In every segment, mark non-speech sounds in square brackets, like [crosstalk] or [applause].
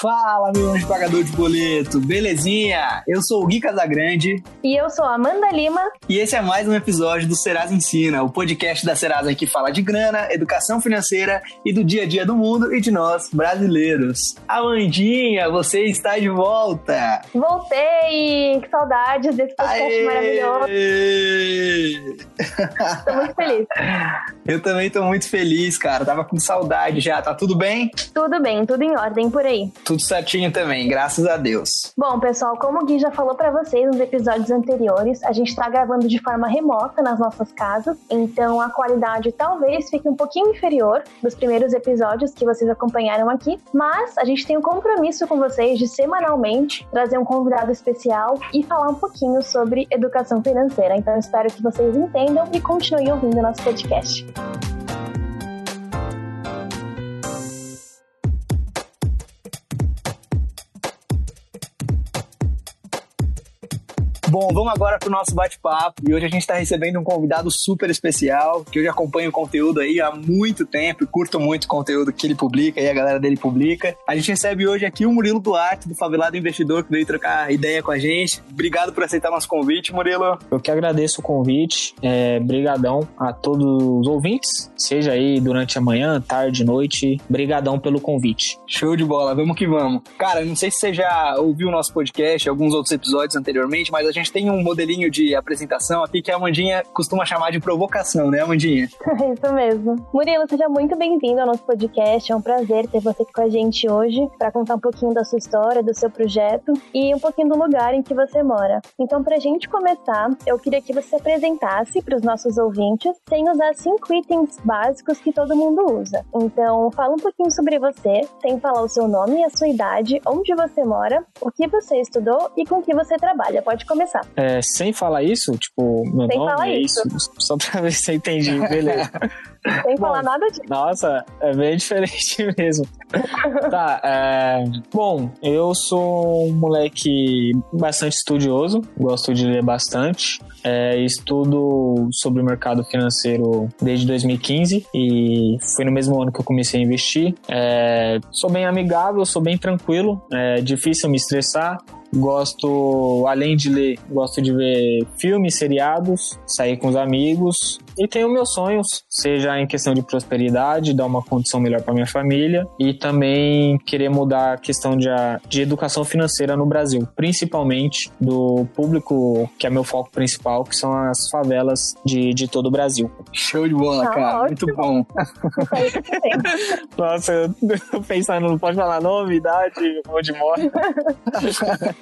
Fala, meu anjo pagador de boleto, belezinha? Eu sou o Gui Casagrande. E eu sou a Amanda Lima. E esse é mais um episódio do Serasa Ensina, o podcast da Serasa que fala de grana, educação financeira e do dia a dia do mundo e de nós, brasileiros. Amandinha, você está de volta! Voltei! Que saudades desse podcast Aê! maravilhoso! [laughs] Estou muito feliz. Eu também estou muito feliz, cara. Tava com saudade já. Tá tudo bem? Tudo bem, tudo em ordem por aí. Tudo certinho também, graças a Deus. Bom, pessoal, como o Gui já falou para vocês nos episódios anteriores, a gente tá gravando de forma remota nas nossas casas, então a qualidade talvez fique um pouquinho inferior dos primeiros episódios que vocês acompanharam aqui, mas a gente tem um compromisso com vocês de semanalmente trazer um convidado especial e falar um pouquinho sobre educação financeira. Então espero que vocês entendam e continuem ouvindo nosso podcast. Bom, vamos agora pro nosso bate-papo. E hoje a gente está recebendo um convidado super especial, que eu já acompanho o conteúdo aí há muito tempo e curto muito o conteúdo que ele publica e a galera dele publica. A gente recebe hoje aqui o Murilo Duarte, do Favelado Investidor, que veio trocar ideia com a gente. Obrigado por aceitar nosso convite, Murilo. Eu que agradeço o convite. É, brigadão a todos os ouvintes, seja aí durante a manhã, tarde, noite. Brigadão pelo convite. Show de bola, vamos que vamos. Cara, não sei se você já ouviu o nosso podcast, alguns outros episódios anteriormente, mas a gente tem um modelinho de apresentação aqui que a Amandinha costuma chamar de provocação, né, Amandinha? [laughs] Isso mesmo. Murilo, seja muito bem-vindo ao nosso podcast. É um prazer ter você aqui com a gente hoje para contar um pouquinho da sua história, do seu projeto e um pouquinho do lugar em que você mora. Então, para a gente começar, eu queria que você apresentasse para os nossos ouvintes sem usar cinco itens básicos que todo mundo usa. Então, fala um pouquinho sobre você, sem falar o seu nome a sua idade, onde você mora, o que você estudou e com que você trabalha. Pode começar começar. É, sem falar isso, tipo, meu sem nome é isso. isso. [laughs] Só pra ver se eu entendi, beleza. [laughs] Sem bom, falar nada disso. Nossa, é bem [laughs] diferente mesmo. tá, é... Bom, eu sou um moleque bastante estudioso, gosto de ler bastante. É, estudo sobre o mercado financeiro desde 2015 e foi no mesmo ano que eu comecei a investir. É, sou bem amigável, sou bem tranquilo, é difícil me estressar. Gosto, além de ler, gosto de ver filmes, seriados, sair com os amigos e tenho meus sonhos, seja em questão de prosperidade, dar uma condição melhor para minha família e também querer mudar a questão de, de educação financeira no Brasil, principalmente do público que é meu foco principal, que são as favelas de, de todo o Brasil. Show de bola, ah, cara, ótimo. muito bom. [laughs] Nossa, eu [laughs] pensando, não pode falar nome, idade, onde mora. [laughs]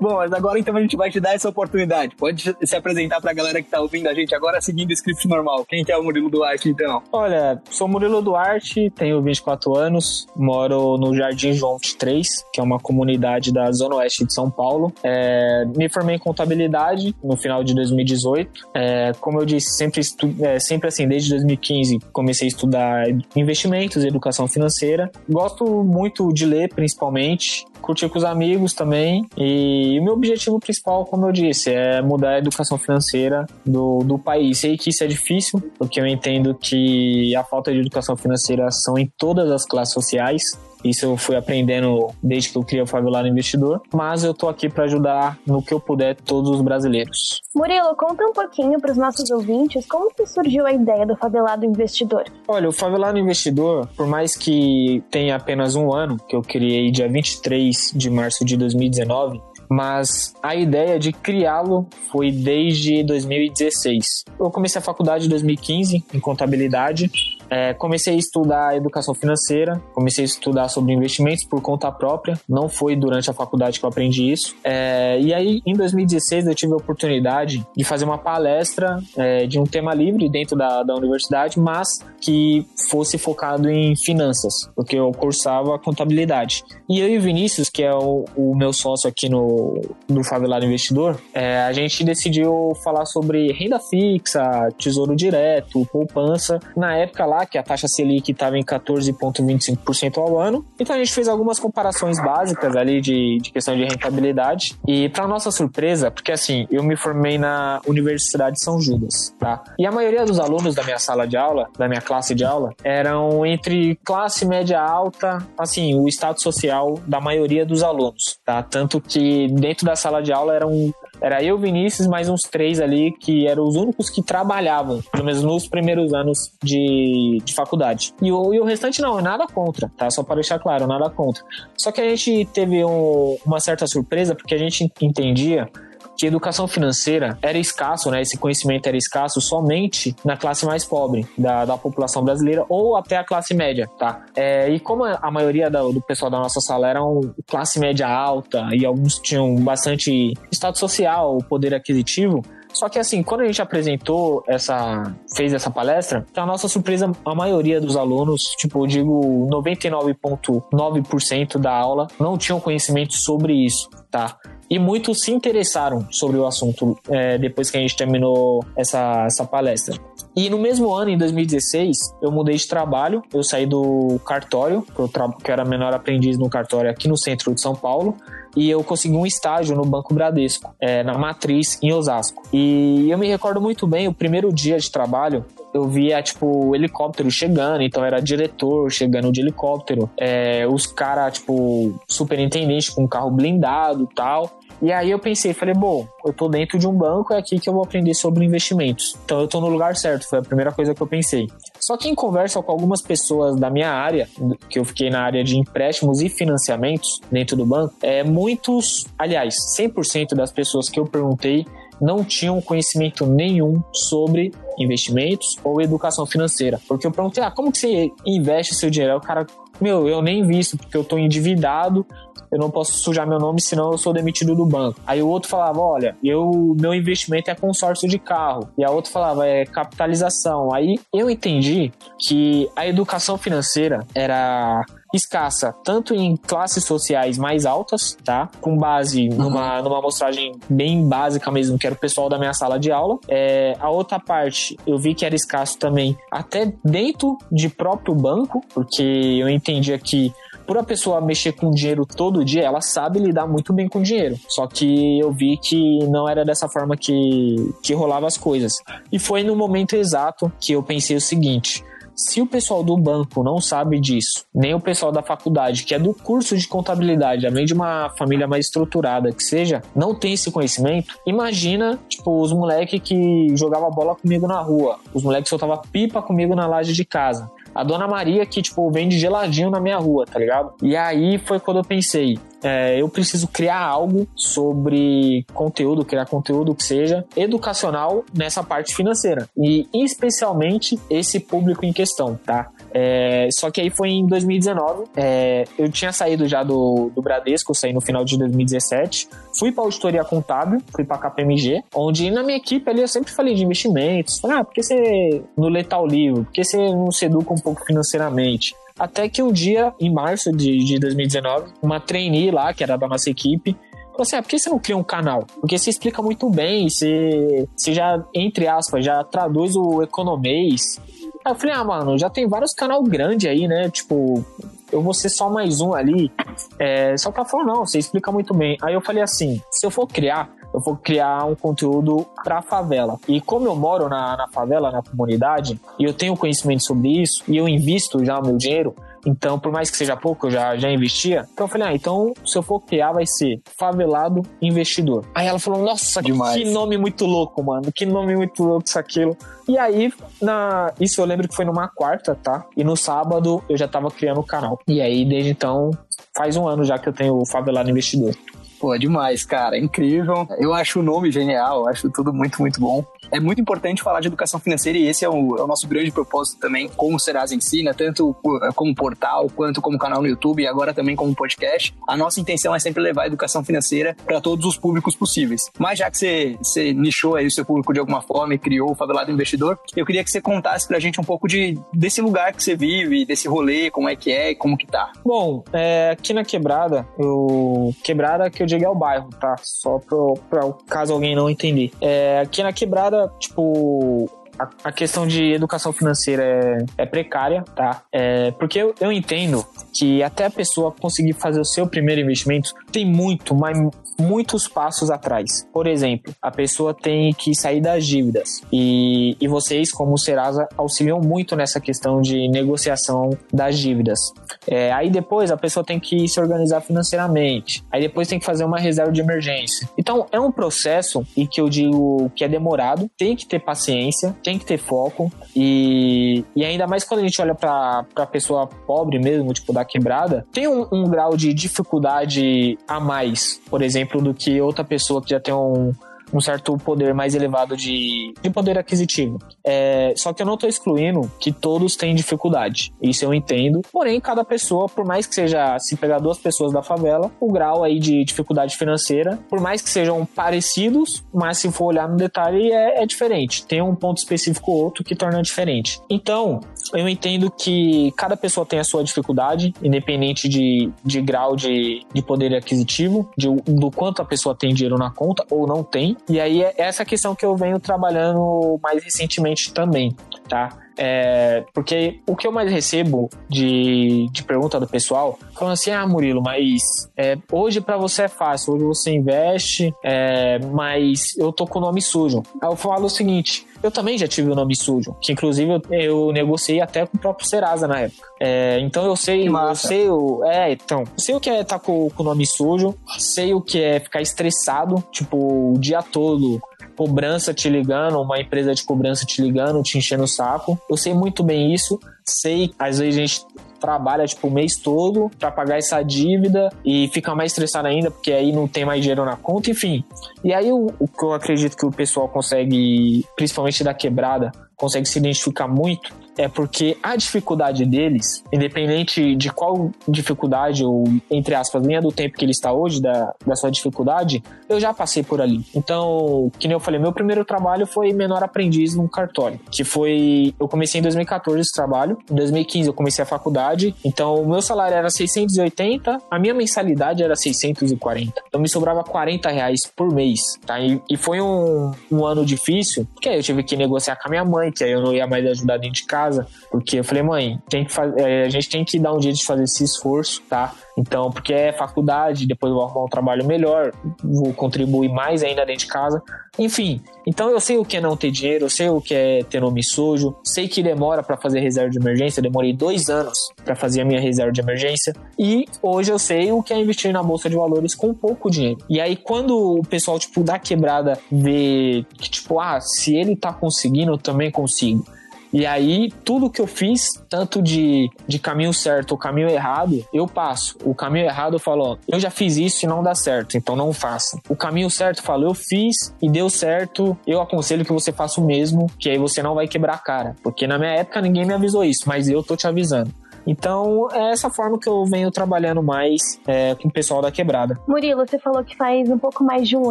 Bom, mas agora então a gente vai te dar essa oportunidade. Pode se apresentar pra galera que tá ouvindo a gente agora seguindo o script normal. Quem que é o Murilo Duarte, então? Olha, sou Murilo Duarte, tenho 24 anos, moro no Jardim João 23, que é uma comunidade da Zona Oeste de São Paulo. É, me formei em contabilidade no final de 2018. É, como eu disse, sempre, estu é, sempre assim, desde 2015 comecei a estudar investimentos, educação financeira. Gosto muito de ler, principalmente curtir com os amigos também. E o meu objetivo principal, como eu disse, é mudar a educação financeira do, do país. Sei que isso é difícil, porque eu entendo que a falta de educação financeira são em todas as classes sociais. Isso eu fui aprendendo desde que eu criei o Favelado Investidor, mas eu tô aqui para ajudar no que eu puder todos os brasileiros. Murilo, conta um pouquinho para os nossos ouvintes como que surgiu a ideia do Favelado Investidor. Olha, o Favelado Investidor, por mais que tenha apenas um ano, que eu criei dia 23 de março de 2019, mas a ideia de criá-lo foi desde 2016. Eu comecei a faculdade em 2015 em contabilidade é, comecei a estudar educação financeira, comecei a estudar sobre investimentos por conta própria, não foi durante a faculdade que eu aprendi isso. É, e aí, em 2016, eu tive a oportunidade de fazer uma palestra é, de um tema livre dentro da, da universidade, mas que fosse focado em finanças, porque eu cursava contabilidade. E eu e o Vinícius, que é o, o meu sócio aqui no, no Favelado Investidor, é, a gente decidiu falar sobre renda fixa, tesouro direto, poupança. Na época lá, que a taxa Selic estava em 14,25% ao ano. Então a gente fez algumas comparações básicas ali de, de questão de rentabilidade. E para nossa surpresa, porque assim, eu me formei na Universidade de São Judas, tá? E a maioria dos alunos da minha sala de aula, da minha classe de aula, eram entre classe média alta, assim, o status social da maioria dos alunos, tá? Tanto que dentro da sala de aula eram era eu, Vinícius, mais uns três ali que eram os únicos que trabalhavam, pelo menos nos primeiros anos de, de faculdade. E o, e o restante não, é nada contra, tá? Só para deixar claro, nada contra. Só que a gente teve um, uma certa surpresa porque a gente entendia que educação financeira era escasso, né? Esse conhecimento era escasso somente na classe mais pobre da, da população brasileira ou até a classe média, tá? É, e como a maioria do, pessoal da nossa sala eram classe média alta e alguns tinham bastante status social, poder aquisitivo, só que assim, quando a gente apresentou essa, fez essa palestra, a nossa surpresa, a maioria dos alunos, tipo, eu digo 99,9% da aula não tinham conhecimento sobre isso, tá? E muitos se interessaram sobre o assunto é, depois que a gente terminou essa, essa palestra. E no mesmo ano, em 2016, eu mudei de trabalho, eu saí do cartório, que eu, que eu era menor aprendiz no cartório aqui no centro de São Paulo, e eu consegui um estágio no Banco Bradesco, é, na Matriz, em Osasco. E eu me recordo muito bem, o primeiro dia de trabalho, eu via, tipo, helicóptero chegando, então era diretor chegando de helicóptero, é, os caras, tipo, superintendente com carro blindado tal. E aí eu pensei, falei, bom, eu tô dentro de um banco, é aqui que eu vou aprender sobre investimentos. Então eu tô no lugar certo, foi a primeira coisa que eu pensei. Só que em conversa com algumas pessoas da minha área, que eu fiquei na área de empréstimos e financiamentos dentro do banco, é, muitos, aliás, 100% das pessoas que eu perguntei não tinham conhecimento nenhum sobre investimentos ou educação financeira. Porque eu perguntei, ah, como que você investe seu dinheiro? Aí o cara, meu, eu nem visto, porque eu tô endividado, eu não posso sujar meu nome, senão eu sou demitido do banco. Aí o outro falava, olha, eu meu investimento é consórcio de carro. E a outra falava, é capitalização. Aí eu entendi que a educação financeira era escassa, tanto em classes sociais mais altas, tá? Com base numa, uhum. numa amostragem bem básica mesmo, que era o pessoal da minha sala de aula. É, a outra parte, eu vi que era escasso também, até dentro de próprio banco, porque eu entendia que por a pessoa mexer com dinheiro todo dia, ela sabe lidar muito bem com dinheiro. Só que eu vi que não era dessa forma que, que rolava as coisas. E foi no momento exato que eu pensei o seguinte: se o pessoal do banco não sabe disso, nem o pessoal da faculdade, que é do curso de contabilidade, além de uma família mais estruturada que seja, não tem esse conhecimento, imagina, tipo, os moleques que jogavam bola comigo na rua, os moleques que soltavam pipa comigo na laje de casa. A Dona Maria que, tipo, vende geladinho na minha rua, tá ligado? E aí foi quando eu pensei, é, eu preciso criar algo sobre conteúdo, criar conteúdo que seja educacional nessa parte financeira. E especialmente esse público em questão, tá? É, só que aí foi em 2019. É, eu tinha saído já do, do Bradesco, saí no final de 2017. Fui para auditoria contábil, fui para KPMG, onde na minha equipe ali eu sempre falei de investimentos. Falei, ah, por que você não lê tal livro? Por que você não se educa um pouco financeiramente? Até que um dia, em março de, de 2019, uma trainee lá, que era da nossa equipe, falou assim: ah, por que você não cria um canal? Porque você explica muito bem, você, você já, entre aspas, já traduz o economês. Aí eu falei, ah, mano, já tem vários canal grandes aí, né? Tipo, eu vou ser só mais um ali. É, só que falou, não, você explica muito bem. Aí eu falei assim, se eu for criar, eu vou criar um conteúdo pra favela. E como eu moro na, na favela, na comunidade, e eu tenho conhecimento sobre isso, e eu invisto já o meu dinheiro, então, por mais que seja pouco, eu já, já investia. Então eu falei, ah, então se eu for criar, vai ser Favelado Investidor. Aí ela falou, nossa, Demais. que nome muito louco, mano. Que nome muito louco isso, aquilo. E aí, na... isso eu lembro que foi numa quarta, tá? E no sábado eu já tava criando o canal. E aí, desde então, faz um ano já que eu tenho o Favelado Investidor. Pô, demais, cara. Incrível. Eu acho o nome genial, acho tudo muito, muito bom. É muito importante falar de educação financeira e esse é o, é o nosso grande propósito também com o Serasa Ensina, tanto como portal, quanto como canal no YouTube e agora também como podcast. A nossa intenção é sempre levar a educação financeira para todos os públicos possíveis. Mas já que você, você nichou aí o seu público de alguma forma e criou o Favelado Investidor, eu queria que você contasse pra gente um pouco de, desse lugar que você vive, desse rolê, como é que é e como que tá. Bom, é, aqui na Quebrada, eu... Quebrada que eu digo é o bairro, tá? Só pro, pra caso alguém não entender. É, aqui na quebrada, tipo, a, a questão de educação financeira é, é precária, tá? É, porque eu, eu entendo que até a pessoa conseguir fazer o seu primeiro investimento tem muito, mas muitos passos atrás. Por exemplo, a pessoa tem que sair das dívidas e, e vocês, como Serasa, auxiliam muito nessa questão de negociação das dívidas. É, aí depois a pessoa tem que se organizar financeiramente, aí depois tem que fazer uma reserva de emergência. Então é um processo e que eu digo que é demorado, tem que ter paciência, tem que ter foco. E, e ainda mais quando a gente olha para a pessoa pobre mesmo, tipo da quebrada, tem um, um grau de dificuldade a mais, por exemplo exemplo, do que outra pessoa que já tem um, um certo poder mais elevado de, de poder aquisitivo. É, só que eu não estou excluindo que todos têm dificuldade. Isso eu entendo. Porém, cada pessoa, por mais que seja, se pegar duas pessoas da favela, o grau aí de dificuldade financeira, por mais que sejam parecidos, mas se for olhar no detalhe, é, é diferente. Tem um ponto específico ou outro que torna diferente. Então, eu entendo que cada pessoa tem a sua dificuldade, independente de, de grau de, de poder aquisitivo, de, do quanto a pessoa tem dinheiro na conta ou não tem. E aí é essa questão que eu venho trabalhando mais recentemente também, tá? É, porque o que eu mais recebo de, de pergunta do pessoal, falando assim: ah, Murilo, mas é, hoje para você é fácil, hoje você investe, é, mas eu tô com o nome sujo. Aí eu falo o seguinte: eu também já tive o nome sujo, que inclusive eu, eu negociei até com o próprio Serasa na época. É, então eu sei, eu sei o. É, então, sei o que é estar tá com, com o nome sujo, sei o que é ficar estressado, tipo, o dia todo cobrança te ligando, uma empresa de cobrança te ligando, te enchendo o saco. Eu sei muito bem isso. Sei, às vezes a gente trabalha tipo o mês todo para pagar essa dívida e fica mais estressado ainda porque aí não tem mais dinheiro na conta, enfim. E aí o, o que eu acredito que o pessoal consegue, principalmente da quebrada, consegue se identificar muito é porque a dificuldade deles, independente de qual dificuldade ou, entre aspas, linha do tempo que ele está hoje, da, da sua dificuldade, eu já passei por ali. Então, que nem eu falei, meu primeiro trabalho foi menor aprendiz num cartório, que foi. Eu comecei em 2014 esse trabalho, em 2015 eu comecei a faculdade, então o meu salário era 680, a minha mensalidade era 640. Então me sobrava 40 reais por mês, tá? E, e foi um, um ano difícil, porque aí eu tive que negociar com a minha mãe, que aí eu não ia mais ajudar dentro de casa casa, porque eu falei, mãe, tem que fazer, é, a gente tem que dar um jeito de fazer esse esforço, tá? Então, porque é faculdade, depois eu vou arrumar um trabalho melhor, vou contribuir mais ainda dentro de casa. Enfim, então eu sei o que é não ter dinheiro, eu sei o que é ter nome sujo, sei que demora para fazer reserva de emergência, eu demorei dois anos para fazer a minha reserva de emergência. E hoje eu sei o que é investir na bolsa de valores com pouco dinheiro. E aí, quando o pessoal, tipo, da quebrada vê que, tipo, ah, se ele tá conseguindo, eu também consigo e aí, tudo que eu fiz, tanto de, de caminho certo ou caminho errado, eu passo. O caminho errado eu falo, ó, eu já fiz isso e não dá certo, então não faça. O caminho certo eu falo, eu fiz e deu certo, eu aconselho que você faça o mesmo, que aí você não vai quebrar a cara. Porque na minha época ninguém me avisou isso, mas eu tô te avisando. Então, é essa forma que eu venho trabalhando mais é, com o pessoal da quebrada. Murilo, você falou que faz um pouco mais de um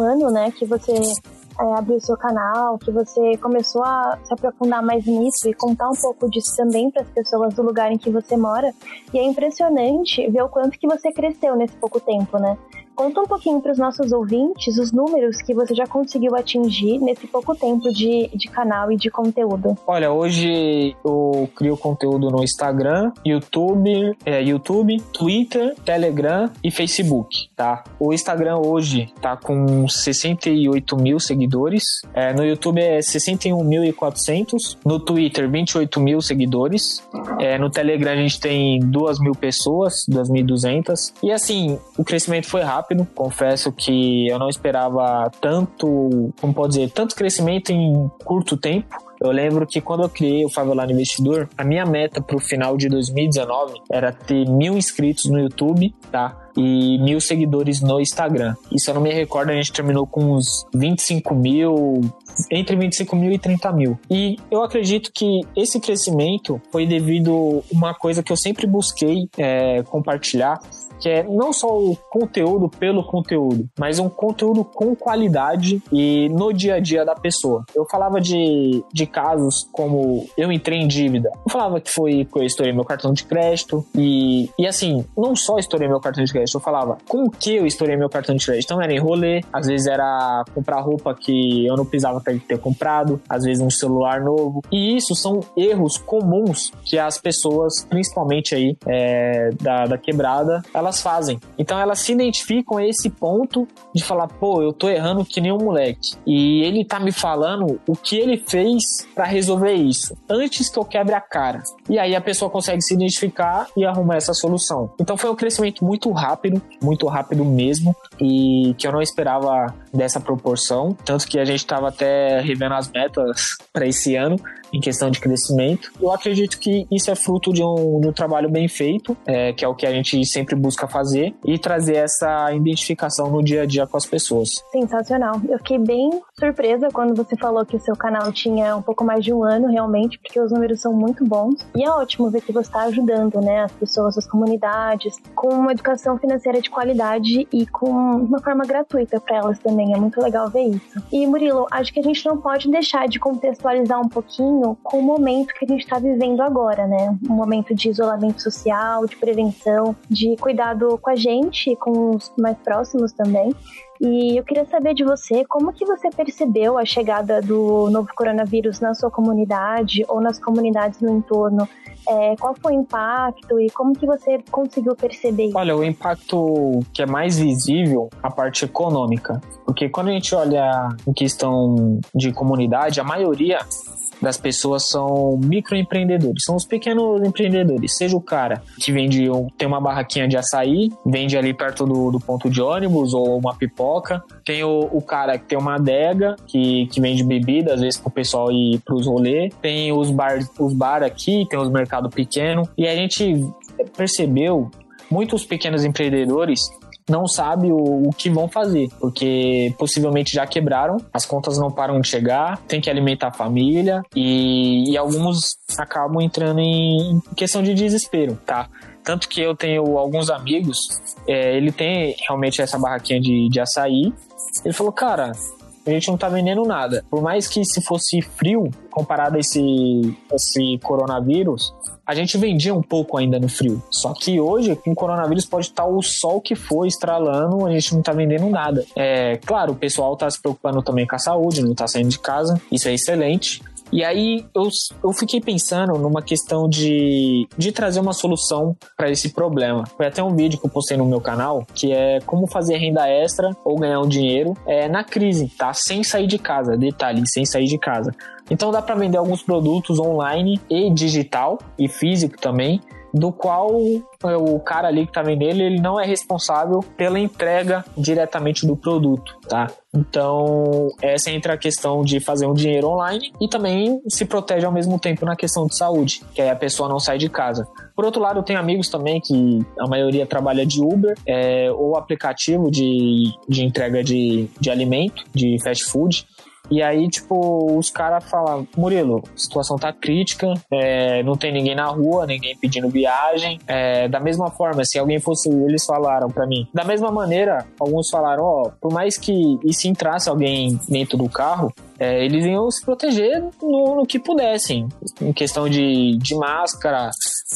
ano, né, que você é, abriu seu canal, que você começou a se aprofundar mais nisso e contar um pouco disso também para as pessoas do lugar em que você mora. E é impressionante ver o quanto que você cresceu nesse pouco tempo, né? Conta um pouquinho para os nossos ouvintes os números que você já conseguiu atingir nesse pouco tempo de, de canal e de conteúdo. Olha, hoje eu crio conteúdo no Instagram, YouTube, é, YouTube, Twitter, Telegram e Facebook, tá? O Instagram hoje tá com 68 mil seguidores, é, no YouTube é 61.400, no Twitter 28 mil seguidores, é, no Telegram a gente tem 2 mil pessoas, 2.200 e assim, o crescimento foi rápido rápido. Confesso que eu não esperava tanto, como pode dizer, tanto crescimento em curto tempo. Eu lembro que quando eu criei o Favelano Investidor, a minha meta para o final de 2019 era ter mil inscritos no YouTube, tá? E mil seguidores no Instagram. E se eu não me recordo, a gente terminou com uns 25 mil, entre 25 mil e 30 mil. E eu acredito que esse crescimento foi devido a uma coisa que eu sempre busquei é, compartilhar, que é não só o conteúdo pelo conteúdo, mas um conteúdo com qualidade e no dia a dia da pessoa. Eu falava de, de casos como eu entrei em dívida. Eu falava que foi que eu estourei meu cartão de crédito e, e assim, não só estourei meu cartão de crédito, eu falava com que eu estourei meu cartão de crédito. Então era em rolê, às vezes era comprar roupa que eu não precisava ter comprado, às vezes um celular novo. E isso são erros comuns que as pessoas, principalmente aí é, da, da quebrada, elas fazem. Então elas se identificam a esse ponto de falar, pô, eu tô errando que nem um moleque. E ele tá me falando o que ele fez para resolver isso, antes que eu quebre a cara. E aí a pessoa consegue se identificar e arrumar essa solução. Então foi um crescimento muito rápido, muito rápido mesmo, e que eu não esperava dessa proporção. Tanto que a gente estava até revendo as metas para esse ano em questão de crescimento. Eu acredito que isso é fruto de um, de um trabalho bem feito, é, que é o que a gente sempre busca fazer, e trazer essa identificação no dia a dia com as pessoas. Sensacional. Eu fiquei bem surpresa quando você falou que o seu canal tinha um pouco mais de um ano, realmente, porque os números são muito bons. E é ótimo ver que você está ajudando né, as pessoas, as comunidades, com uma educação financeira de qualidade e com uma forma gratuita para elas também. É muito legal ver isso. E Murilo, acho que a gente não pode deixar de contextualizar um pouquinho com o momento que a gente está vivendo agora, né? Um momento de isolamento social, de prevenção, de cuidado com a gente, com os mais próximos também. E eu queria saber de você como que você percebeu a chegada do novo coronavírus na sua comunidade ou nas comunidades no entorno. É, qual foi o impacto e como que você conseguiu perceber isso? Olha, o impacto que é mais visível, a parte econômica. Porque quando a gente olha em questão de comunidade, a maioria das pessoas são microempreendedores, são os pequenos empreendedores. Seja o cara que vende, tem uma barraquinha de açaí, vende ali perto do, do ponto de ônibus ou uma pipoca. Tem o, o, cara que tem uma adega, que, que vende bebida, às vezes pro pessoal ir pros rolês. Tem os bar, os bar aqui, tem os mercados pequenos. E a gente percebeu muitos pequenos empreendedores não sabe o, o que vão fazer, porque possivelmente já quebraram, as contas não param de chegar, tem que alimentar a família e, e alguns acabam entrando em questão de desespero, tá? Tanto que eu tenho alguns amigos, é, ele tem realmente essa barraquinha de, de açaí. Ele falou, cara, a gente não tá vendendo nada. Por mais que se fosse frio, comparado a esse, esse coronavírus, a gente vendia um pouco ainda no frio. Só que hoje, com o coronavírus, pode estar o sol que for estralando, a gente não está vendendo nada. É claro, o pessoal está se preocupando também com a saúde, não está saindo de casa, isso é excelente. E aí eu, eu fiquei pensando numa questão de, de trazer uma solução para esse problema. Foi até um vídeo que eu postei no meu canal, que é como fazer renda extra ou ganhar um dinheiro é, na crise, tá? Sem sair de casa, detalhe, sem sair de casa. Então dá para vender alguns produtos online e digital e físico também do qual é, o cara ali que tá vendendo, ele não é responsável pela entrega diretamente do produto, tá? Então, essa entra a questão de fazer um dinheiro online e também se protege ao mesmo tempo na questão de saúde, que aí a pessoa não sai de casa. Por outro lado, eu tenho amigos também que a maioria trabalha de Uber é, ou aplicativo de, de entrega de, de alimento, de fast food. E aí, tipo, os caras falam, Murilo, a situação tá crítica, é, não tem ninguém na rua, ninguém pedindo viagem. É, da mesma forma, se alguém fosse, eles falaram para mim. Da mesma maneira, alguns falaram, ó, oh, por mais que e se entrasse alguém dentro do carro, é, eles iam se proteger no, no, que pudessem, em questão de, de máscara,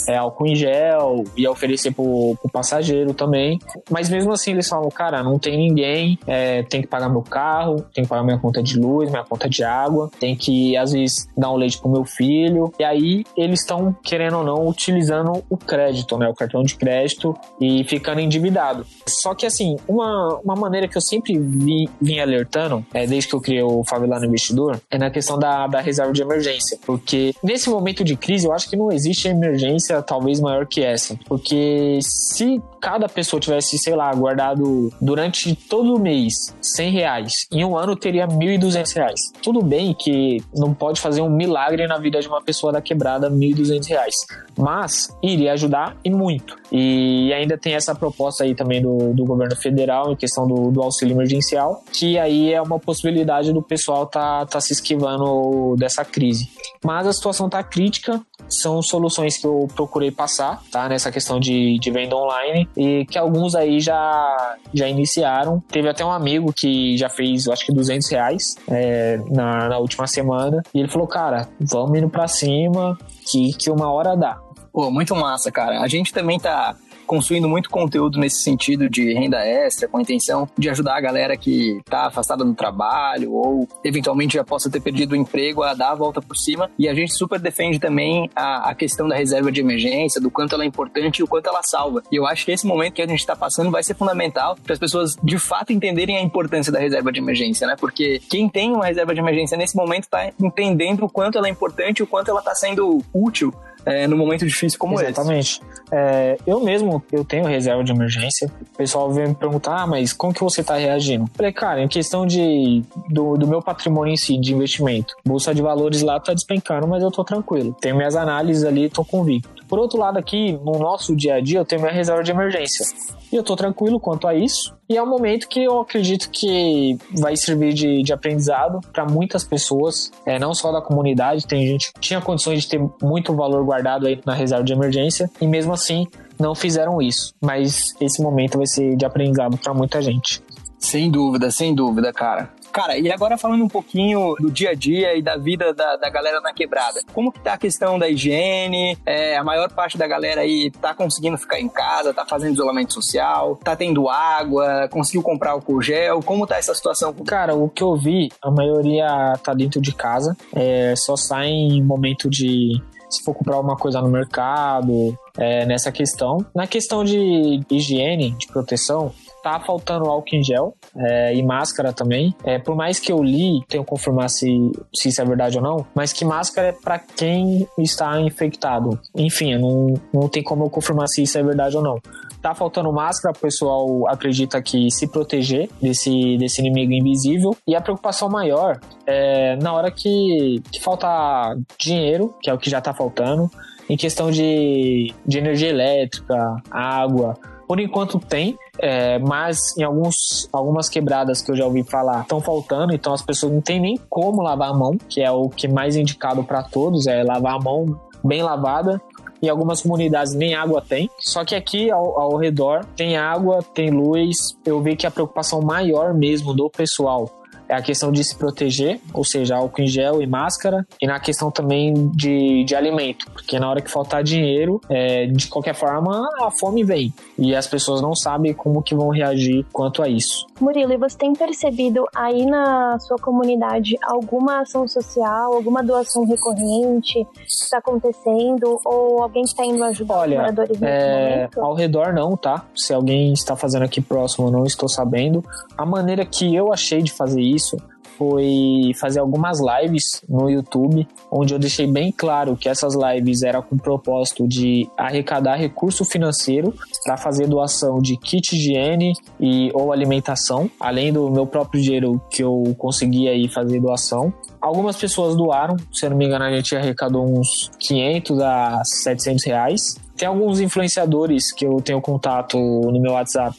é, álcool em gel, ia oferecer pro, pro passageiro também. Mas mesmo assim eles falam, cara, não tem ninguém, é, tem que pagar meu carro, tem que pagar minha conta de luz, minha conta de água, tem que às vezes dar um leite pro meu filho. E aí eles estão, querendo ou não, utilizando o crédito, né? O cartão de crédito e ficando endividado. Só que assim, uma, uma maneira que eu sempre vi, vim alertando, é, desde que eu criei o Favelano Investidor, é na questão da, da reserva de emergência. Porque nesse momento de crise, eu acho que não existe emergência talvez maior que essa. Porque se cada pessoa tivesse, sei lá, guardado durante todo o mês 100 reais, em um ano teria 1.200 reais. Tudo bem que não pode fazer um milagre na vida de uma pessoa da quebrada 1.200 reais, mas iria ajudar e muito. E ainda tem essa proposta aí também do, do governo federal em questão do, do auxílio emergencial, que aí é uma possibilidade do pessoal tá, tá se esquivando dessa crise. Mas a situação tá crítica são soluções que eu procurei passar, tá? Nessa questão de, de venda online e que alguns aí já, já iniciaram. Teve até um amigo que já fez, eu acho que 200 reais é, na, na última semana e ele falou, cara, vamos indo pra cima que, que uma hora dá. Pô, muito massa, cara. A gente também tá construindo muito conteúdo nesse sentido de renda extra, com a intenção de ajudar a galera que está afastada do trabalho ou eventualmente já possa ter perdido o emprego a dar a volta por cima. E a gente super defende também a, a questão da reserva de emergência, do quanto ela é importante e o quanto ela salva. E eu acho que esse momento que a gente está passando vai ser fundamental para as pessoas de fato entenderem a importância da reserva de emergência, né? Porque quem tem uma reserva de emergência nesse momento está entendendo o quanto ela é importante e o quanto ela está sendo útil é, no momento difícil como Exatamente. esse. Exatamente. É, eu mesmo, eu tenho reserva de emergência. O pessoal vem me perguntar, ah, mas como que você está reagindo? falei, cara, em questão de, do, do, meu patrimônio em si, de investimento. Bolsa de valores lá tá despencando, mas eu tô tranquilo. Tenho minhas análises ali, tô convicto. Por outro lado aqui, no nosso dia a dia, eu tenho minha reserva de emergência. E eu tô tranquilo quanto a isso. E é um momento que eu acredito que vai servir de, de aprendizado para muitas pessoas, é, não só da comunidade. Tem gente que tinha condições de ter muito valor guardado aí na reserva de emergência e mesmo assim não fizeram isso. Mas esse momento vai ser de aprendizado para muita gente. Sem dúvida, sem dúvida, cara. Cara, e agora falando um pouquinho do dia a dia e da vida da, da galera na quebrada. Como que tá a questão da higiene? É, a maior parte da galera aí tá conseguindo ficar em casa, tá fazendo isolamento social, tá tendo água, conseguiu comprar álcool gel? Como tá essa situação? Cara, o que eu vi, a maioria tá dentro de casa, é, só sai em momento de se for comprar alguma coisa no mercado, é, nessa questão. Na questão de higiene, de proteção, tá faltando álcool em gel é, e máscara também. É, por mais que eu li, tenho que confirmar se, se isso é verdade ou não, mas que máscara é para quem está infectado. Enfim, não, não tem como eu confirmar se isso é verdade ou não. Tá faltando máscara, o pessoal acredita que se proteger desse, desse inimigo invisível. E a preocupação maior é na hora que, que falta dinheiro, que é o que já tá faltando, em questão de, de energia elétrica, água. Por enquanto tem, é, mas em alguns, algumas quebradas que eu já ouvi falar estão faltando, então as pessoas não têm nem como lavar a mão, que é o que mais indicado para todos, é lavar a mão bem lavada. Em algumas comunidades nem água tem. Só que aqui ao, ao redor tem água, tem luz. Eu vi que a preocupação maior mesmo do pessoal é a questão de se proteger, ou seja, álcool em gel e máscara, e na questão também de, de alimento, porque na hora que faltar dinheiro, é, de qualquer forma, a fome vem, e as pessoas não sabem como que vão reagir quanto a isso. Murilo, e você tem percebido aí na sua comunidade alguma ação social, alguma doação recorrente que está acontecendo, ou alguém está indo ajudar Olha, os moradores nesse é, momento? Ao redor não, tá? Se alguém está fazendo aqui próximo, eu não estou sabendo. A maneira que eu achei de fazer isso isso foi fazer algumas lives no YouTube, onde eu deixei bem claro que essas lives eram com o propósito de arrecadar recurso financeiro para fazer doação de kit higiene e ou alimentação, além do meu próprio dinheiro que eu conseguia aí fazer doação. Algumas pessoas doaram, se eu não me engano, a gente arrecadou uns 500 a 700 reais. Tem alguns influenciadores que eu tenho contato no meu WhatsApp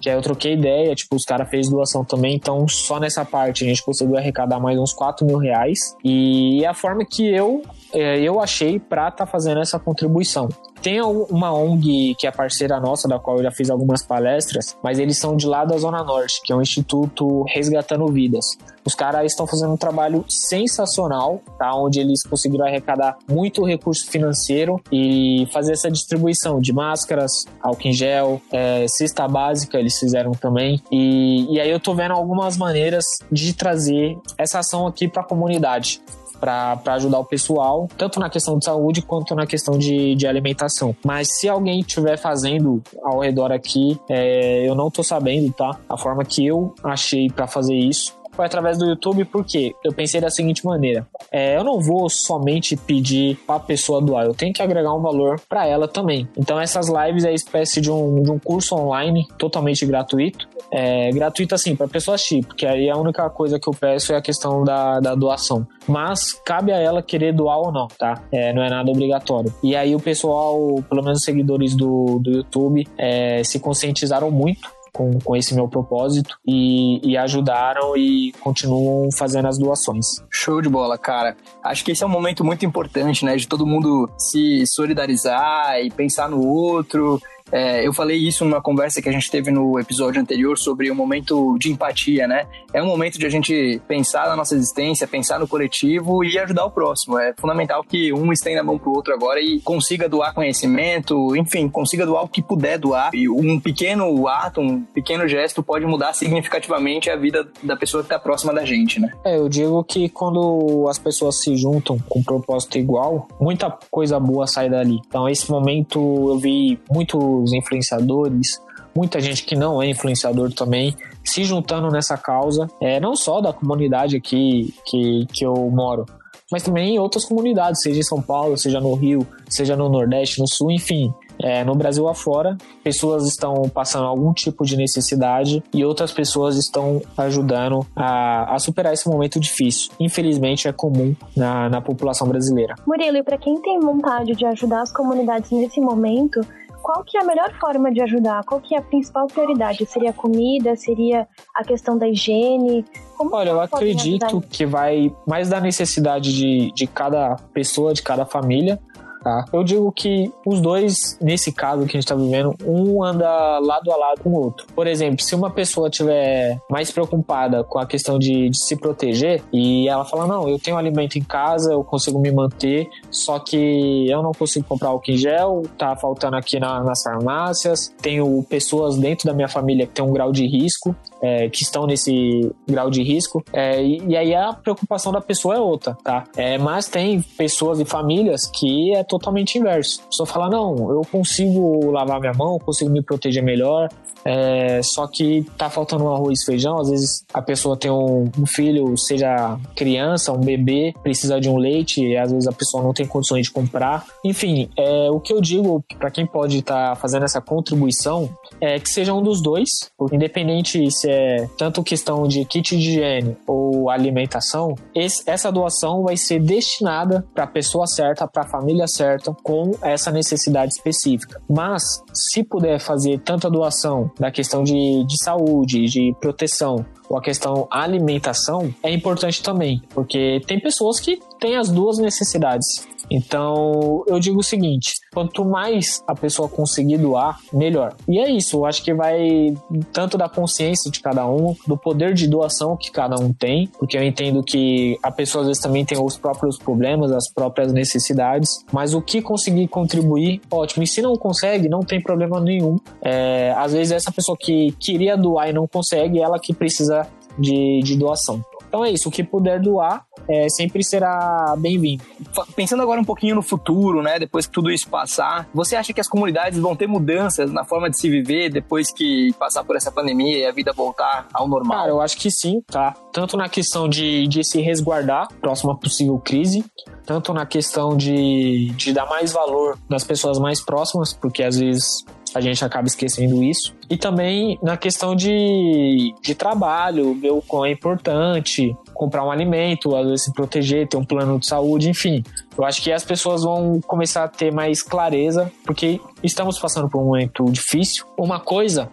que aí eu troquei ideia, tipo, os caras fez doação também, então só nessa parte a gente conseguiu arrecadar mais uns 4 mil reais. E a forma que eu, é, eu achei pra estar tá fazendo essa contribuição. Tem uma ONG que é parceira nossa, da qual eu já fiz algumas palestras, mas eles são de lá da Zona Norte, que é o Instituto Resgatando Vidas. Os caras estão fazendo um trabalho sensacional, tá? Onde eles conseguiram arrecadar muito recurso financeiro e fazer essa distribuição de máscaras, álcool em gel, é, cesta básica eles fizeram também. E, e aí eu tô vendo algumas maneiras de trazer essa ação aqui para a comunidade para ajudar o pessoal, tanto na questão de saúde quanto na questão de, de alimentação. Mas se alguém estiver fazendo ao redor aqui, é, eu não tô sabendo, tá? A forma que eu achei para fazer isso foi através do YouTube, porque eu pensei da seguinte maneira: é, eu não vou somente pedir para a pessoa doar, eu tenho que agregar um valor para ela também. Então, essas lives é espécie de um, de um curso online totalmente gratuito. É, gratuito assim, para pessoas assistir, porque aí a única coisa que eu peço é a questão da, da doação. Mas cabe a ela querer doar ou não, tá? É, não é nada obrigatório. E aí o pessoal, pelo menos os seguidores do, do YouTube, é, se conscientizaram muito com, com esse meu propósito e, e ajudaram e continuam fazendo as doações. Show de bola, cara. Acho que esse é um momento muito importante, né? De todo mundo se solidarizar e pensar no outro é, eu falei isso numa conversa que a gente teve no episódio anterior sobre o momento de empatia, né? É um momento de a gente pensar na nossa existência, pensar no coletivo e ajudar o próximo. É fundamental que um estenda a mão pro outro agora e consiga doar conhecimento, enfim, consiga doar o que puder doar. E um pequeno ato, um pequeno gesto pode mudar significativamente a vida da pessoa que está próxima da gente, né? É, eu digo que quando as pessoas se juntam com um propósito igual, muita coisa boa sai dali. Então, esse momento eu vi muito os influenciadores, muita gente que não é influenciador também, se juntando nessa causa, é, não só da comunidade aqui que, que eu moro, mas também em outras comunidades, seja em São Paulo, seja no Rio, seja no Nordeste, no Sul, enfim. É, no Brasil afora, pessoas estão passando algum tipo de necessidade e outras pessoas estão ajudando a, a superar esse momento difícil. Infelizmente, é comum na, na população brasileira. Murilo, e para quem tem vontade de ajudar as comunidades nesse momento, qual que é a melhor forma de ajudar? Qual que é a principal prioridade? Seria a comida? Seria a questão da higiene? Como Olha, eu acredito que vai mais da necessidade de, de cada pessoa, de cada família. Tá? Eu digo que os dois, nesse caso que a gente está vivendo, um anda lado a lado com o outro. Por exemplo, se uma pessoa tiver mais preocupada com a questão de, de se proteger e ela fala: Não, eu tenho alimento em casa, eu consigo me manter, só que eu não consigo comprar álcool em gel, tá faltando aqui na, nas farmácias, tenho pessoas dentro da minha família que tem um grau de risco, é, que estão nesse grau de risco, é, e, e, aí a preocupação da pessoa é outra, tá? É, mas tem pessoas e famílias que é totalmente inverso. A pessoa fala, não, eu consigo lavar minha mão, consigo me proteger melhor, é, só que tá faltando um arroz e feijão. Às vezes a pessoa tem um, um, filho, seja criança, um bebê, precisa de um leite, e às vezes a pessoa não tem condições de comprar. Enfim, é, o que eu digo para quem pode estar tá fazendo essa contribuição é que seja um dos dois, independente se é tanto questão de kit de higiene ou alimentação, esse, essa doação vai ser destinada para a pessoa certa, para a família certa, com essa necessidade específica. Mas se puder fazer tanta doação da questão de, de saúde, de proteção, ou a questão alimentação, é importante também, porque tem pessoas que têm as duas necessidades. Então, eu digo o seguinte: quanto mais a pessoa conseguir doar, melhor. E é isso, eu acho que vai tanto da consciência de cada um, do poder de doação que cada um tem, porque eu entendo que a pessoa às vezes também tem os próprios problemas, as próprias necessidades, mas o que conseguir contribuir, ótimo. E se não consegue, não tem problema nenhum. É, às vezes essa pessoa que queria doar e não consegue, ela que precisa de, de doação. Então é isso, o que puder doar é, sempre será bem-vindo. Pensando agora um pouquinho no futuro, né, depois que tudo isso passar, você acha que as comunidades vão ter mudanças na forma de se viver depois que passar por essa pandemia e a vida voltar ao normal? Cara, eu acho que sim, tá? Tanto na questão de, de se resguardar próxima possível crise, tanto na questão de, de dar mais valor nas pessoas mais próximas, porque às vezes a gente acaba esquecendo isso. E também na questão de, de trabalho, ver o quão é importante comprar um alimento, às vezes se proteger, ter um plano de saúde, enfim. Eu acho que as pessoas vão começar a ter mais clareza, porque estamos passando por um momento difícil. Uma coisa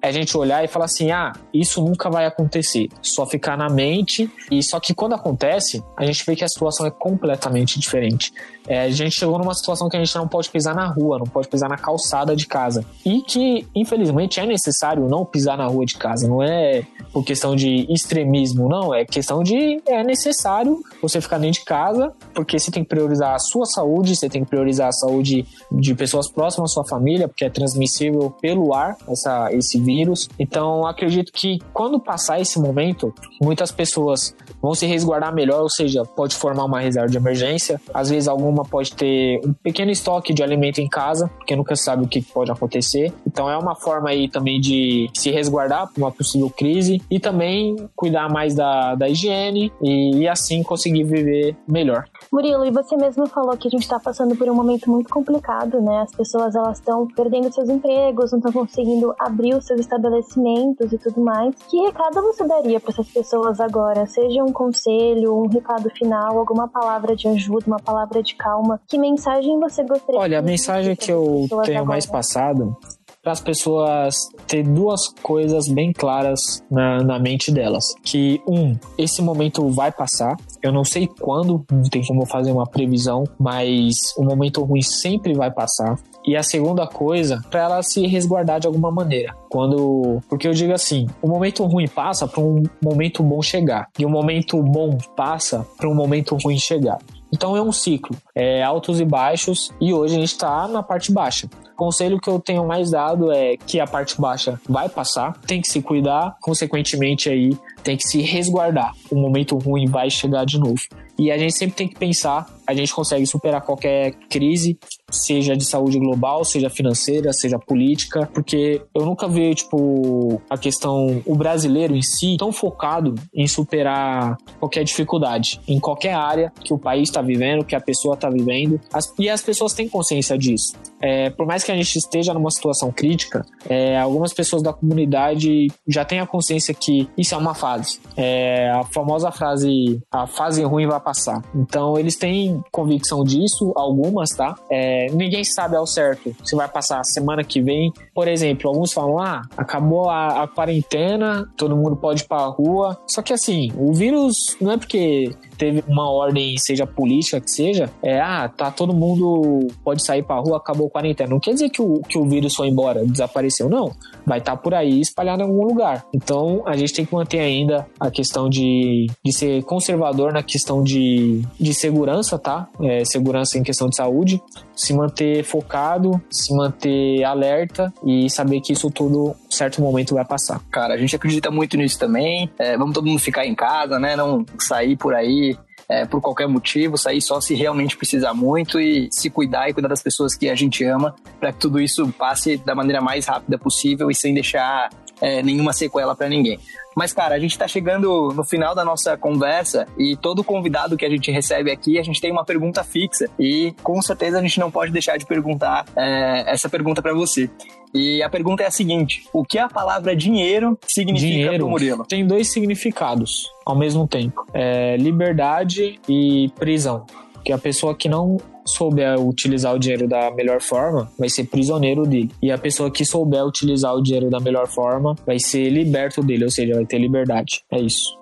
é a gente olhar e falar assim: ah, isso nunca vai acontecer. Só ficar na mente. E só que quando acontece, a gente vê que a situação é completamente diferente. É, a gente chegou numa situação que a gente não pode pisar na rua, não pode pisar na calçada de casa. E que, infelizmente, é necessário não pisar na rua de casa. Não é por questão de extremismo, não. É questão de. É necessário você ficar dentro de casa, porque você tem que priorizar a sua saúde, você tem que priorizar a saúde de pessoas próximas à sua família, porque é transmissível pelo ar essa, esse vírus. Então, acredito que quando passar esse momento, muitas pessoas vão se resguardar melhor, ou seja, pode formar uma reserva de emergência. Às vezes, alguma pode ter um pequeno estoque de alimento em casa, porque nunca sabe o que pode acontecer. Então, é uma forma aí também de se resguardar para uma possível crise e também cuidar mais da, da higiene e, e assim conseguir viver melhor. Murilo, e você mesmo falou que a gente está passando por um momento muito complicado, né? As pessoas elas estão perdendo seus empregos, não estão conseguindo abrir os seus estabelecimentos e tudo mais. Que recado você daria para essas pessoas agora? Seja um conselho, um recado final, alguma palavra de ajuda, uma palavra de calma. Que mensagem você gostaria? Olha, a mensagem que eu tenho agora? mais passado para as pessoas ter duas coisas bem claras na, na mente delas. Que, um, esse momento vai passar. Eu não sei quando, não tem como fazer uma previsão, mas o momento ruim sempre vai passar. E a segunda coisa, para ela se resguardar de alguma maneira. Quando, porque eu digo assim, o momento ruim passa para um momento bom chegar, e o momento bom passa para um momento ruim chegar. Então é um ciclo, é altos e baixos, e hoje a gente está na parte baixa. Conselho que eu tenho mais dado é que a parte baixa vai passar, tem que se cuidar, consequentemente aí tem que se resguardar. O momento ruim vai chegar de novo. E a gente sempre tem que pensar, a gente consegue superar qualquer crise, seja de saúde global, seja financeira, seja política, porque eu nunca vi, tipo, a questão, o brasileiro em si, tão focado em superar qualquer dificuldade, em qualquer área que o país está vivendo, que a pessoa está vivendo, as, e as pessoas têm consciência disso. É, por mais que a gente esteja numa situação crítica, é, algumas pessoas da comunidade já têm a consciência que isso é uma fase. É, a famosa frase, a fase ruim vai passar. Então eles têm convicção disso, algumas, tá? É, ninguém sabe ao certo se vai passar semana que vem. Por exemplo, alguns falam: ah, acabou a, a quarentena, todo mundo pode ir pra rua. Só que assim, o vírus não é porque teve uma ordem, seja política que seja, é, ah, tá todo mundo pode sair pra rua, acabou a quarentena. Não quer dizer que o, que o vírus foi embora, desapareceu, não. Vai estar tá por aí espalhado em algum lugar. Então, a gente tem que manter ainda a questão de, de ser conservador na questão de, de segurança, tá? É, segurança em questão de saúde. Se manter focado, se manter alerta e saber que isso tudo, certo momento, vai passar. Cara, a gente acredita muito nisso também. É, vamos todo mundo ficar em casa, né? Não sair por aí é, por qualquer motivo, sair só se realmente precisar muito e se cuidar e cuidar das pessoas que a gente ama, para que tudo isso passe da maneira mais rápida possível e sem deixar é, nenhuma sequela para ninguém. Mas, cara, a gente está chegando no final da nossa conversa e todo convidado que a gente recebe aqui, a gente tem uma pergunta fixa e com certeza a gente não pode deixar de perguntar é, essa pergunta para você. E a pergunta é a seguinte: o que a palavra dinheiro significa para o Murilo? Tem dois significados ao mesmo tempo: é liberdade e prisão. Que a pessoa que não souber utilizar o dinheiro da melhor forma, vai ser prisioneiro dele. E a pessoa que souber utilizar o dinheiro da melhor forma, vai ser liberto dele, ou seja, vai ter liberdade. É isso.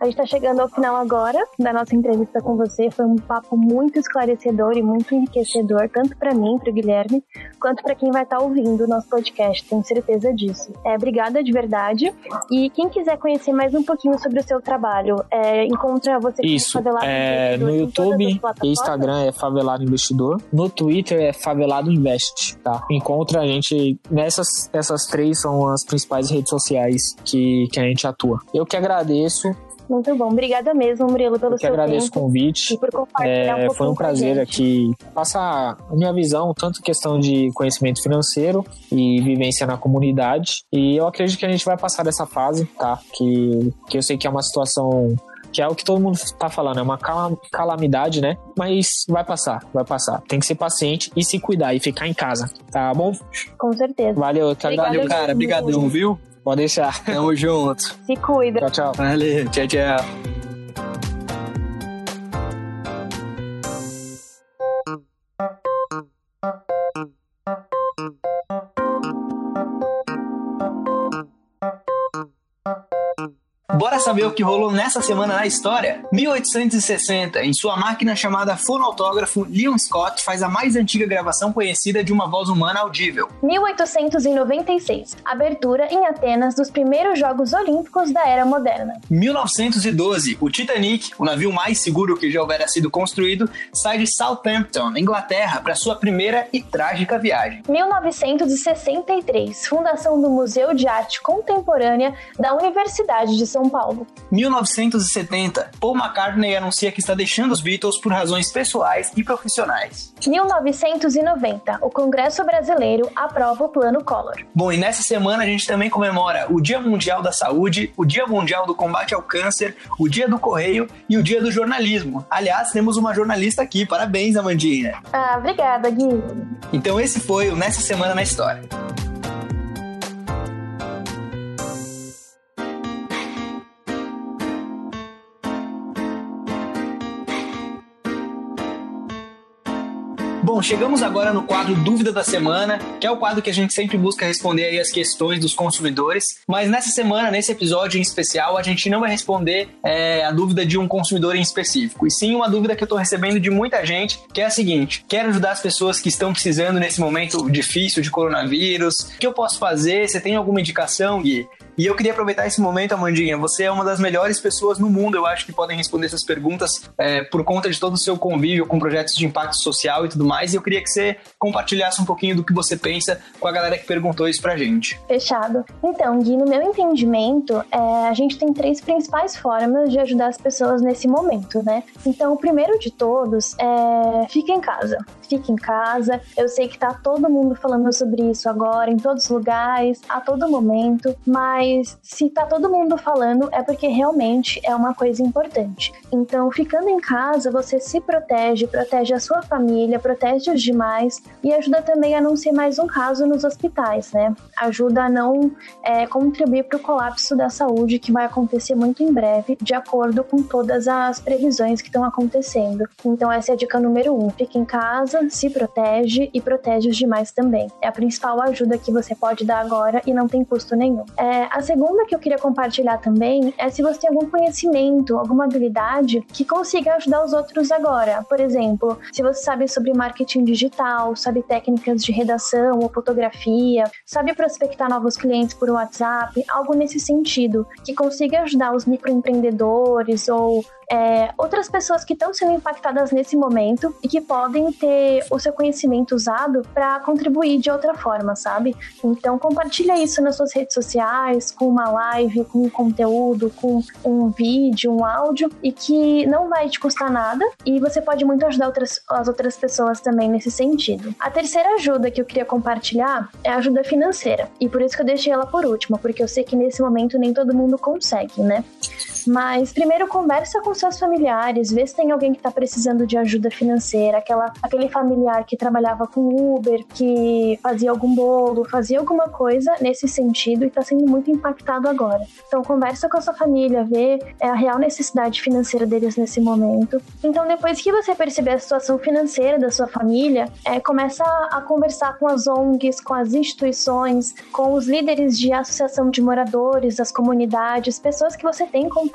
A gente está chegando ao final agora da nossa entrevista com você. Foi um papo muito esclarecedor e muito enriquecedor, tanto para mim, para o Guilherme, quanto para quem vai estar tá ouvindo o nosso podcast. Tenho certeza disso. É, obrigada de verdade. E quem quiser conhecer mais um pouquinho sobre o seu trabalho, é, encontra você Isso, Favelado é, no YouTube e Instagram é Favelado Investidor. No Twitter é Favelado Invest, tá? Encontra a gente nessas essas três são as principais redes sociais que, que a gente atua. Eu que agradeço muito bom. Obrigada mesmo, Murilo, pelo Eu que seu agradeço tempo. o convite. E por compartilhar é, um Foi um prazer aqui passar a minha visão, tanto questão de conhecimento financeiro e vivência na comunidade. E eu acredito que a gente vai passar dessa fase, tá? Que, que eu sei que é uma situação que é o que todo mundo tá falando, é uma calamidade, né? Mas vai passar, vai passar. Tem que ser paciente e se cuidar e ficar em casa, tá bom? Com certeza. Valeu, Valeu, cara. Obrigadão, viu? Pode deixar. Tamo junto. Se cuida. Tchau, tchau. Valeu. Tchau, tchau. Bora saber o que rolou nessa semana na história? 1860, em sua máquina chamada fonautógrafo, Leon Scott faz a mais antiga gravação conhecida de uma voz humana audível. 1896, abertura em Atenas dos primeiros Jogos Olímpicos da Era Moderna. 1912, o Titanic, o navio mais seguro que já houvera sido construído, sai de Southampton, Inglaterra, para sua primeira e trágica viagem. 1963, fundação do Museu de Arte Contemporânea da Universidade de São Paulo. 1970, Paul McCartney anuncia que está deixando os Beatles por razões pessoais e profissionais. 1990, o Congresso Brasileiro aprova o Plano Collor. Bom, e nessa semana a gente também comemora o Dia Mundial da Saúde, o Dia Mundial do Combate ao Câncer, o Dia do Correio e o Dia do Jornalismo. Aliás, temos uma jornalista aqui. Parabéns, Amandinha. Ah, obrigada, Gui. Então esse foi o Nessa Semana na História. Bom, chegamos agora no quadro Dúvida da Semana, que é o quadro que a gente sempre busca responder aí as questões dos consumidores. Mas nessa semana, nesse episódio em especial, a gente não vai responder é, a dúvida de um consumidor em específico, e sim uma dúvida que eu estou recebendo de muita gente, que é a seguinte: quero ajudar as pessoas que estão precisando nesse momento difícil de coronavírus. O que eu posso fazer? Você tem alguma indicação, Gui? E eu queria aproveitar esse momento, Amandinha. Você é uma das melhores pessoas no mundo, eu acho, que podem responder essas perguntas é, por conta de todo o seu convívio com projetos de impacto social e tudo mais. E eu queria que você compartilhasse um pouquinho do que você pensa com a galera que perguntou isso pra gente. Fechado. Então, Gui, no meu entendimento, é, a gente tem três principais formas de ajudar as pessoas nesse momento, né? Então, o primeiro de todos é fica em casa. Fica em casa. Eu sei que tá todo mundo falando sobre isso agora, em todos os lugares, a todo momento, mas mas se tá todo mundo falando é porque realmente é uma coisa importante. Então, ficando em casa, você se protege, protege a sua família, protege os demais e ajuda também a não ser mais um caso nos hospitais, né? Ajuda a não é, contribuir para o colapso da saúde que vai acontecer muito em breve, de acordo com todas as previsões que estão acontecendo. Então, essa é a dica número um: fique em casa, se protege e protege os demais também. É a principal ajuda que você pode dar agora e não tem custo nenhum. É, a segunda que eu queria compartilhar também é se você tem algum conhecimento, alguma habilidade que consiga ajudar os outros agora. Por exemplo, se você sabe sobre marketing digital, sabe técnicas de redação ou fotografia, sabe prospectar novos clientes por WhatsApp, algo nesse sentido, que consiga ajudar os microempreendedores ou é, outras pessoas que estão sendo impactadas nesse momento e que podem ter o seu conhecimento usado para contribuir de outra forma, sabe? Então compartilha isso nas suas redes sociais, com uma live, com um conteúdo, com um vídeo, um áudio e que não vai te custar nada e você pode muito ajudar outras, as outras pessoas também nesse sentido. A terceira ajuda que eu queria compartilhar é a ajuda financeira e por isso que eu deixei ela por última, porque eu sei que nesse momento nem todo mundo consegue, né? Mas primeiro conversa com seus familiares, vê se tem alguém que está precisando de ajuda financeira, aquela, aquele familiar que trabalhava com Uber, que fazia algum bolo, fazia alguma coisa nesse sentido e está sendo muito impactado agora. Então conversa com a sua família, vê é, a real necessidade financeira deles nesse momento. Então depois que você perceber a situação financeira da sua família, é, começa a, conversar com as ONGs, com as instituições, com os líderes de associação de moradores, das comunidades, pessoas que você tem contato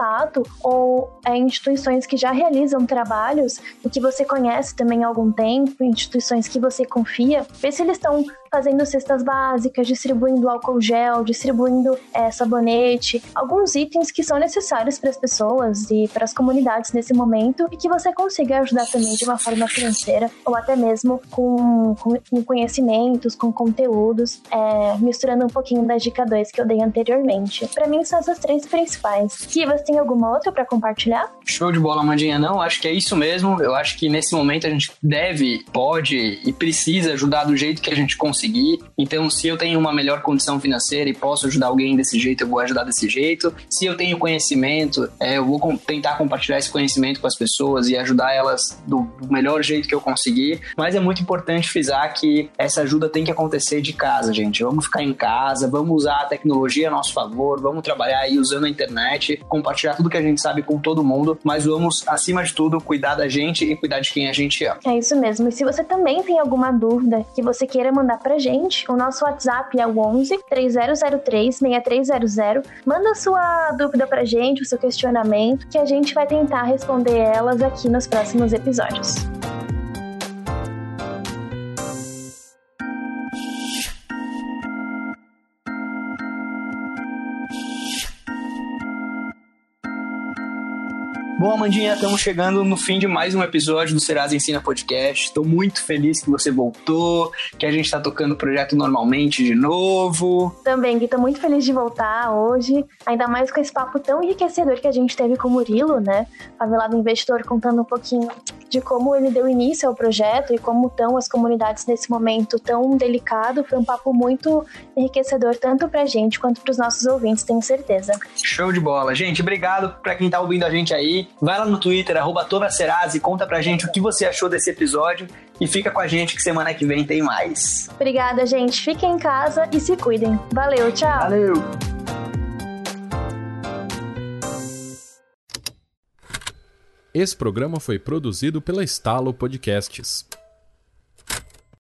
ou é, instituições que já realizam trabalhos e que você conhece também há algum tempo, instituições que você confia, vê se eles estão fazendo cestas básicas, distribuindo álcool gel, distribuindo é, sabonete, alguns itens que são necessários para as pessoas e para as comunidades nesse momento e que você consiga ajudar também de uma forma financeira ou até mesmo com, com conhecimentos, com conteúdos, é, misturando um pouquinho da dica 2 que eu dei anteriormente. Para mim são essas três principais. Que você tem alguma outra para compartilhar? Show de bola, Mandinha. Não, acho que é isso mesmo. Eu acho que nesse momento a gente deve, pode e precisa ajudar do jeito que a gente consegue conseguir. Então, se eu tenho uma melhor condição financeira e posso ajudar alguém desse jeito, eu vou ajudar desse jeito. Se eu tenho conhecimento, é, eu vou tentar compartilhar esse conhecimento com as pessoas e ajudar elas do, do melhor jeito que eu conseguir. Mas é muito importante frisar que essa ajuda tem que acontecer de casa, gente. Vamos ficar em casa, vamos usar a tecnologia a nosso favor, vamos trabalhar aí usando a internet, compartilhar tudo que a gente sabe com todo mundo, mas vamos, acima de tudo, cuidar da gente e cuidar de quem a gente ama. É isso mesmo. E se você também tem alguma dúvida que você queira mandar pra gente. O nosso WhatsApp é o 11 3003 6300. Manda sua dúvida pra gente, o seu questionamento, que a gente vai tentar responder elas aqui nos próximos episódios. Bom, Amandinha, estamos chegando no fim de mais um episódio do Serasa Ensina Podcast. Estou muito feliz que você voltou, que a gente está tocando o projeto normalmente de novo. Também, Gui, estou muito feliz de voltar hoje, ainda mais com esse papo tão enriquecedor que a gente teve com o Murilo, né? Favelado Investidor, contando um pouquinho de como ele deu início ao projeto e como estão as comunidades nesse momento tão delicado. Foi um papo muito enriquecedor, tanto para a gente quanto para os nossos ouvintes, tenho certeza. Show de bola. Gente, obrigado para quem está ouvindo a gente aí. Vai lá no Twitter, arroba e conta pra gente o que você achou desse episódio e fica com a gente que semana que vem tem mais. Obrigada, gente. Fiquem em casa e se cuidem. Valeu, tchau. Valeu. Esse programa foi produzido pela Estalo Podcasts.